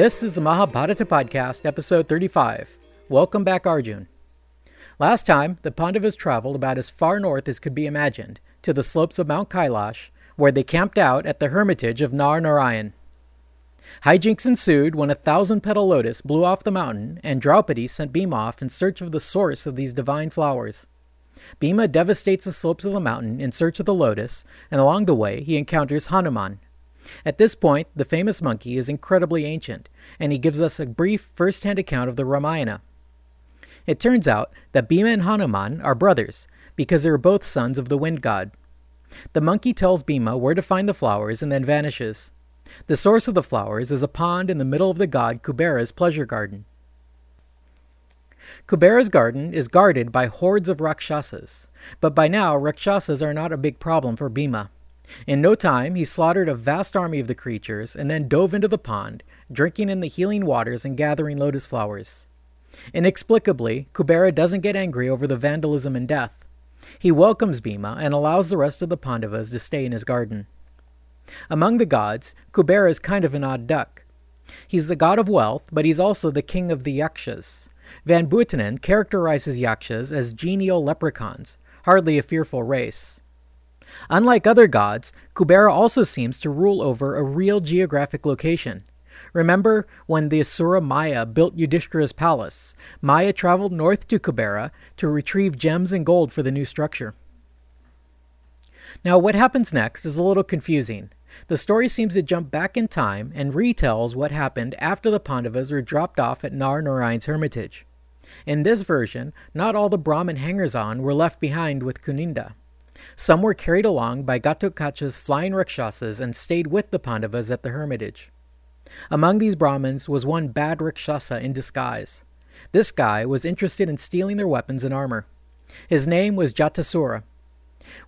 This is the Mahabharata Podcast, episode 35. Welcome back, Arjun. Last time, the Pandavas traveled about as far north as could be imagined, to the slopes of Mount Kailash, where they camped out at the hermitage of Nar Narayan. Hijinks ensued when a thousand petal lotus blew off the mountain, and Draupadi sent Bhima off in search of the source of these divine flowers. Bhima devastates the slopes of the mountain in search of the lotus, and along the way he encounters Hanuman. At this point, the famous monkey is incredibly ancient, and he gives us a brief first hand account of the Ramayana. It turns out that Bhima and Hanuman are brothers, because they are both sons of the wind god. The monkey tells Bhima where to find the flowers and then vanishes. The source of the flowers is a pond in the middle of the god Kubera's pleasure garden. Kubera's garden is guarded by hordes of Rakshasas, but by now Rakshasas are not a big problem for Bhima. In no time, he slaughtered a vast army of the creatures and then dove into the pond, drinking in the healing waters and gathering lotus flowers. Inexplicably, Kubera doesn't get angry over the vandalism and death. He welcomes Bhima and allows the rest of the Pandavas to stay in his garden. Among the gods, Kubera is kind of an odd duck. He's the god of wealth, but he's also the king of the Yakshas. Van Buitenen characterizes Yakshas as genial leprechauns, hardly a fearful race. Unlike other gods, Kubera also seems to rule over a real geographic location. Remember when the Asura Maya built Yudhishthira's palace? Maya traveled north to Kubera to retrieve gems and gold for the new structure. Now, what happens next is a little confusing. The story seems to jump back in time and retells what happened after the Pandavas were dropped off at Nar Narayan's hermitage. In this version, not all the Brahmin hangers on were left behind with Kuninda. Some were carried along by Ghatotkacha's flying Rakshasas and stayed with the Pandavas at the hermitage. Among these Brahmins was one bad Rakshasa in disguise. This guy was interested in stealing their weapons and armor. His name was Jatasura.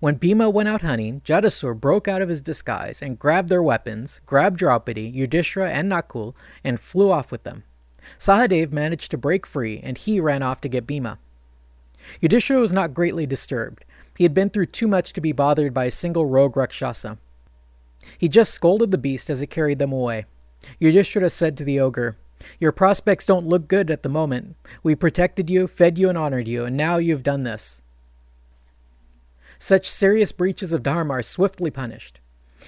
When Bhima went out hunting, Jatasura broke out of his disguise and grabbed their weapons, grabbed Draupadi, Yudhishthira, and Nakul, and flew off with them. Sahadev managed to break free, and he ran off to get Bhima. Yudhishthira was not greatly disturbed. He had been through too much to be bothered by a single rogue Rakshasa. He just scolded the beast as it carried them away. Yudhishthira said to the ogre, Your prospects don't look good at the moment. We protected you, fed you, and honored you, and now you've done this. Such serious breaches of Dharma are swiftly punished.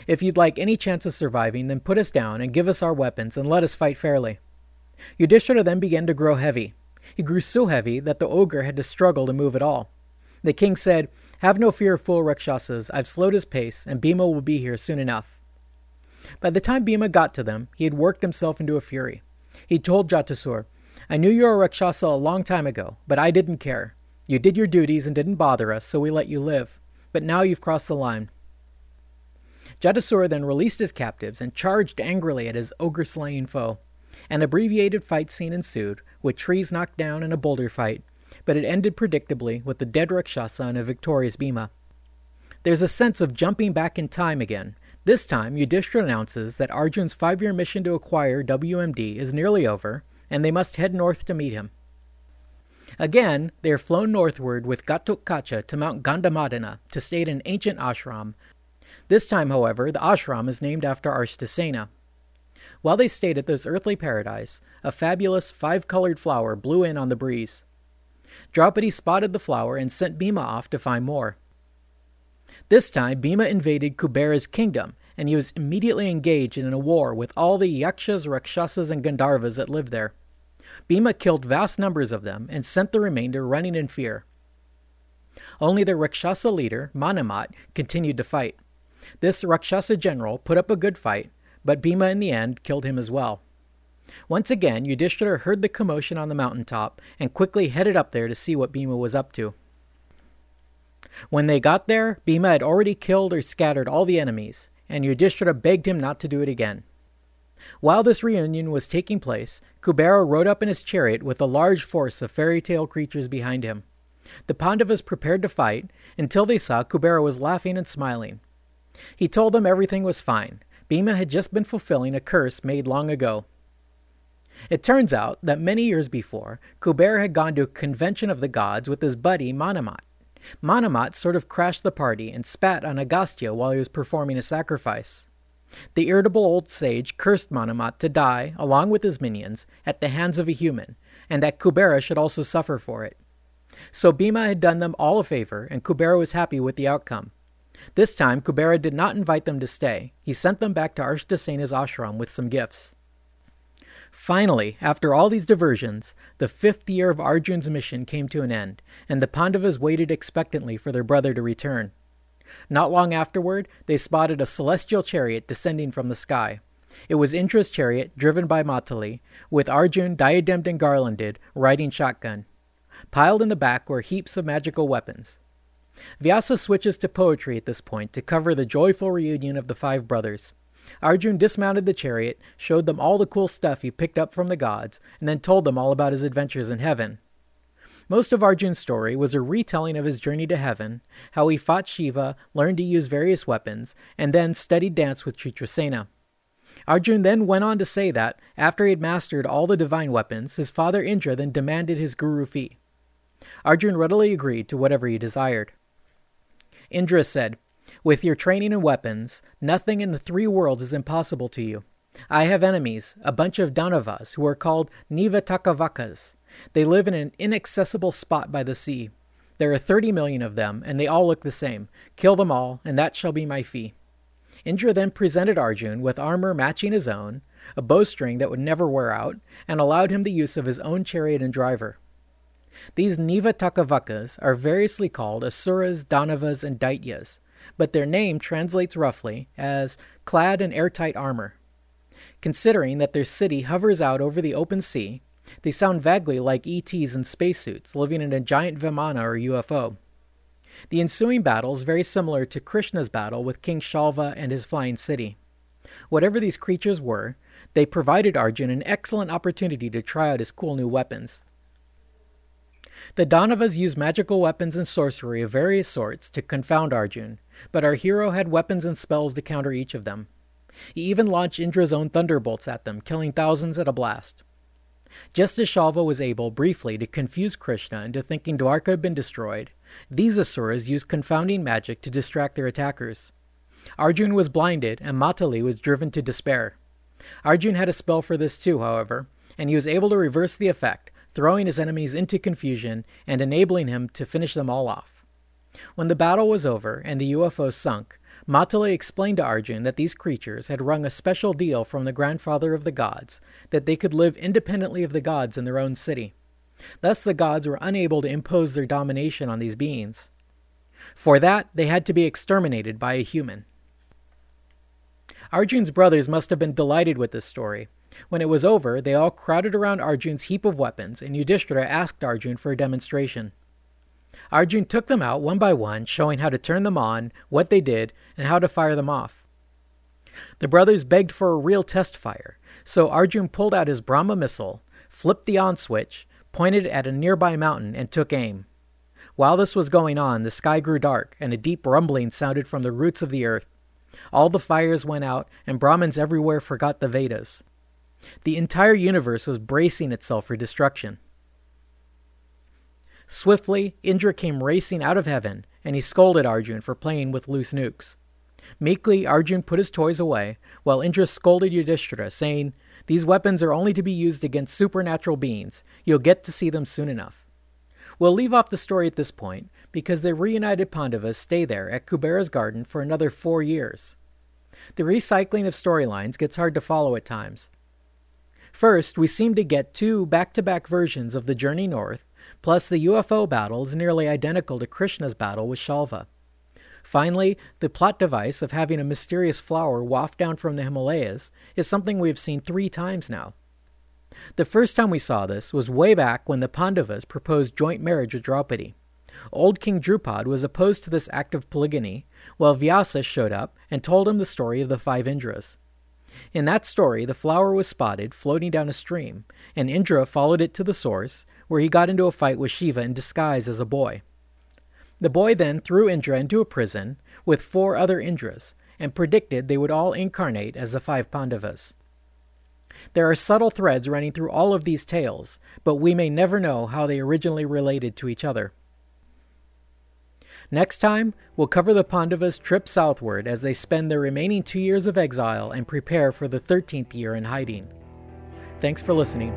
If you'd like any chance of surviving, then put us down and give us our weapons and let us fight fairly. Yudhishthira then began to grow heavy. He grew so heavy that the ogre had to struggle to move at all. The king said, Have no fear, fool Rakshasas. I've slowed his pace, and Bhima will be here soon enough. By the time Bhima got to them, he had worked himself into a fury. He told Jatasur, I knew you were a Rakshasa a long time ago, but I didn't care. You did your duties and didn't bother us, so we let you live. But now you've crossed the line. Jatasura then released his captives and charged angrily at his ogre slaying foe. An abbreviated fight scene ensued, with trees knocked down in a boulder fight, but it ended predictably with the dead Rakshasa and a victorious Bhima. There's a sense of jumping back in time again, this time, Yudhishthira announces that Arjun's five year mission to acquire WMD is nearly over, and they must head north to meet him. Again, they are flown northward with Ghatotkacha to Mount Gandhamadana to stay at an ancient ashram. This time, however, the ashram is named after Arshtasena. While they stayed at this earthly paradise, a fabulous five colored flower blew in on the breeze. Draupadi spotted the flower and sent Bhima off to find more. This time, Bhima invaded Kubera's kingdom, and he was immediately engaged in a war with all the Yakshas, Rakshasas, and Gandharvas that lived there. Bhima killed vast numbers of them and sent the remainder running in fear. Only the Rakshasa leader, Manamat, continued to fight. This Rakshasa general put up a good fight, but Bhima in the end killed him as well. Once again, Yudhishthira heard the commotion on the mountaintop and quickly headed up there to see what Bhima was up to. When they got there, Bhima had already killed or scattered all the enemies, and Yudhishthira begged him not to do it again. While this reunion was taking place, Kubera rode up in his chariot with a large force of fairy tale creatures behind him. The Pandavas prepared to fight until they saw Kubera was laughing and smiling. He told them everything was fine. Bhima had just been fulfilling a curse made long ago. It turns out that many years before, Kubera had gone to a convention of the gods with his buddy Manamat. Manamat sort of crashed the party and spat on Agastya while he was performing a sacrifice. The irritable old sage cursed Manamat to die, along with his minions, at the hands of a human, and that Kubera should also suffer for it. So Bhima had done them all a favor, and Kubera was happy with the outcome. This time, Kubera did not invite them to stay. He sent them back to Arshthasena's ashram with some gifts. Finally, after all these diversions, the fifth year of Arjun's mission came to an end, and the Pandavas waited expectantly for their brother to return. Not long afterward, they spotted a celestial chariot descending from the sky. It was Indra's chariot, driven by Matali, with Arjun, diademed and garlanded, riding shotgun. Piled in the back were heaps of magical weapons. Vyasa switches to poetry at this point to cover the joyful reunion of the five brothers. Arjun dismounted the chariot, showed them all the cool stuff he picked up from the gods, and then told them all about his adventures in heaven. Most of Arjun's story was a retelling of his journey to heaven, how he fought Shiva, learned to use various weapons, and then studied dance with Chitrasena. Arjun then went on to say that, after he had mastered all the divine weapons, his father Indra then demanded his guru fee. Arjun readily agreed to whatever he desired. Indra said, With your training and weapons, nothing in the three worlds is impossible to you. I have enemies, a bunch of Danavas, who are called Nivatakavakas. They live in an inaccessible spot by the sea. There are thirty million of them, and they all look the same. Kill them all, and that shall be my fee. Indra then presented Arjun with armor matching his own, a bowstring that would never wear out, and allowed him the use of his own chariot and driver. These Nivatakavakas are variously called Asuras, Danavas, and Daityas, but their name translates roughly as clad in airtight armor. Considering that their city hovers out over the open sea, they sound vaguely like ETs in spacesuits living in a giant Vimana or UFO. The ensuing battle is very similar to Krishna's battle with King Shalva and his flying city. Whatever these creatures were, they provided Arjun an excellent opportunity to try out his cool new weapons. The Danavas used magical weapons and sorcery of various sorts to confound Arjun, but our hero had weapons and spells to counter each of them. He even launched Indra's own thunderbolts at them, killing thousands at a blast. Just as Shalva was able briefly to confuse Krishna into thinking Dwarka had been destroyed, these Asuras used confounding magic to distract their attackers. Arjun was blinded, and Matali was driven to despair. Arjun had a spell for this too, however, and he was able to reverse the effect, throwing his enemies into confusion and enabling him to finish them all off. When the battle was over and the UFO sunk, Matali explained to Arjun that these creatures had wrung a special deal from the grandfather of the gods, that they could live independently of the gods in their own city. Thus, the gods were unable to impose their domination on these beings. For that, they had to be exterminated by a human. Arjun's brothers must have been delighted with this story. When it was over, they all crowded around Arjun's heap of weapons, and Yudhishthira asked Arjun for a demonstration. Arjun took them out one by one, showing how to turn them on, what they did, and how to fire them off. The brothers begged for a real test fire, so Arjun pulled out his Brahma missile, flipped the on switch, pointed at a nearby mountain, and took aim. While this was going on, the sky grew dark, and a deep rumbling sounded from the roots of the earth. All the fires went out, and Brahmins everywhere forgot the Vedas. The entire universe was bracing itself for destruction. Swiftly, Indra came racing out of heaven, and he scolded Arjun for playing with loose nukes. Meekly, Arjun put his toys away, while Indra scolded Yudhishthira, saying, These weapons are only to be used against supernatural beings. You'll get to see them soon enough. We'll leave off the story at this point, because the reunited Pandavas stay there at Kubera's garden for another four years. The recycling of storylines gets hard to follow at times. First, we seem to get two back to back versions of the Journey North, Plus, the UFO battle is nearly identical to Krishna's battle with Shalva. Finally, the plot device of having a mysterious flower waft down from the Himalayas is something we have seen three times now. The first time we saw this was way back when the Pandavas proposed joint marriage with Draupadi. Old King Drupad was opposed to this act of polygyny, while Vyasa showed up and told him the story of the five Indras. In that story, the flower was spotted floating down a stream, and Indra followed it to the source where he got into a fight with Shiva in disguise as a boy. The boy then threw Indra into a prison with four other Indras and predicted they would all incarnate as the five Pandavas. There are subtle threads running through all of these tales, but we may never know how they originally related to each other. Next time, we'll cover the Pandavas' trip southward as they spend their remaining two years of exile and prepare for the 13th year in hiding. Thanks for listening.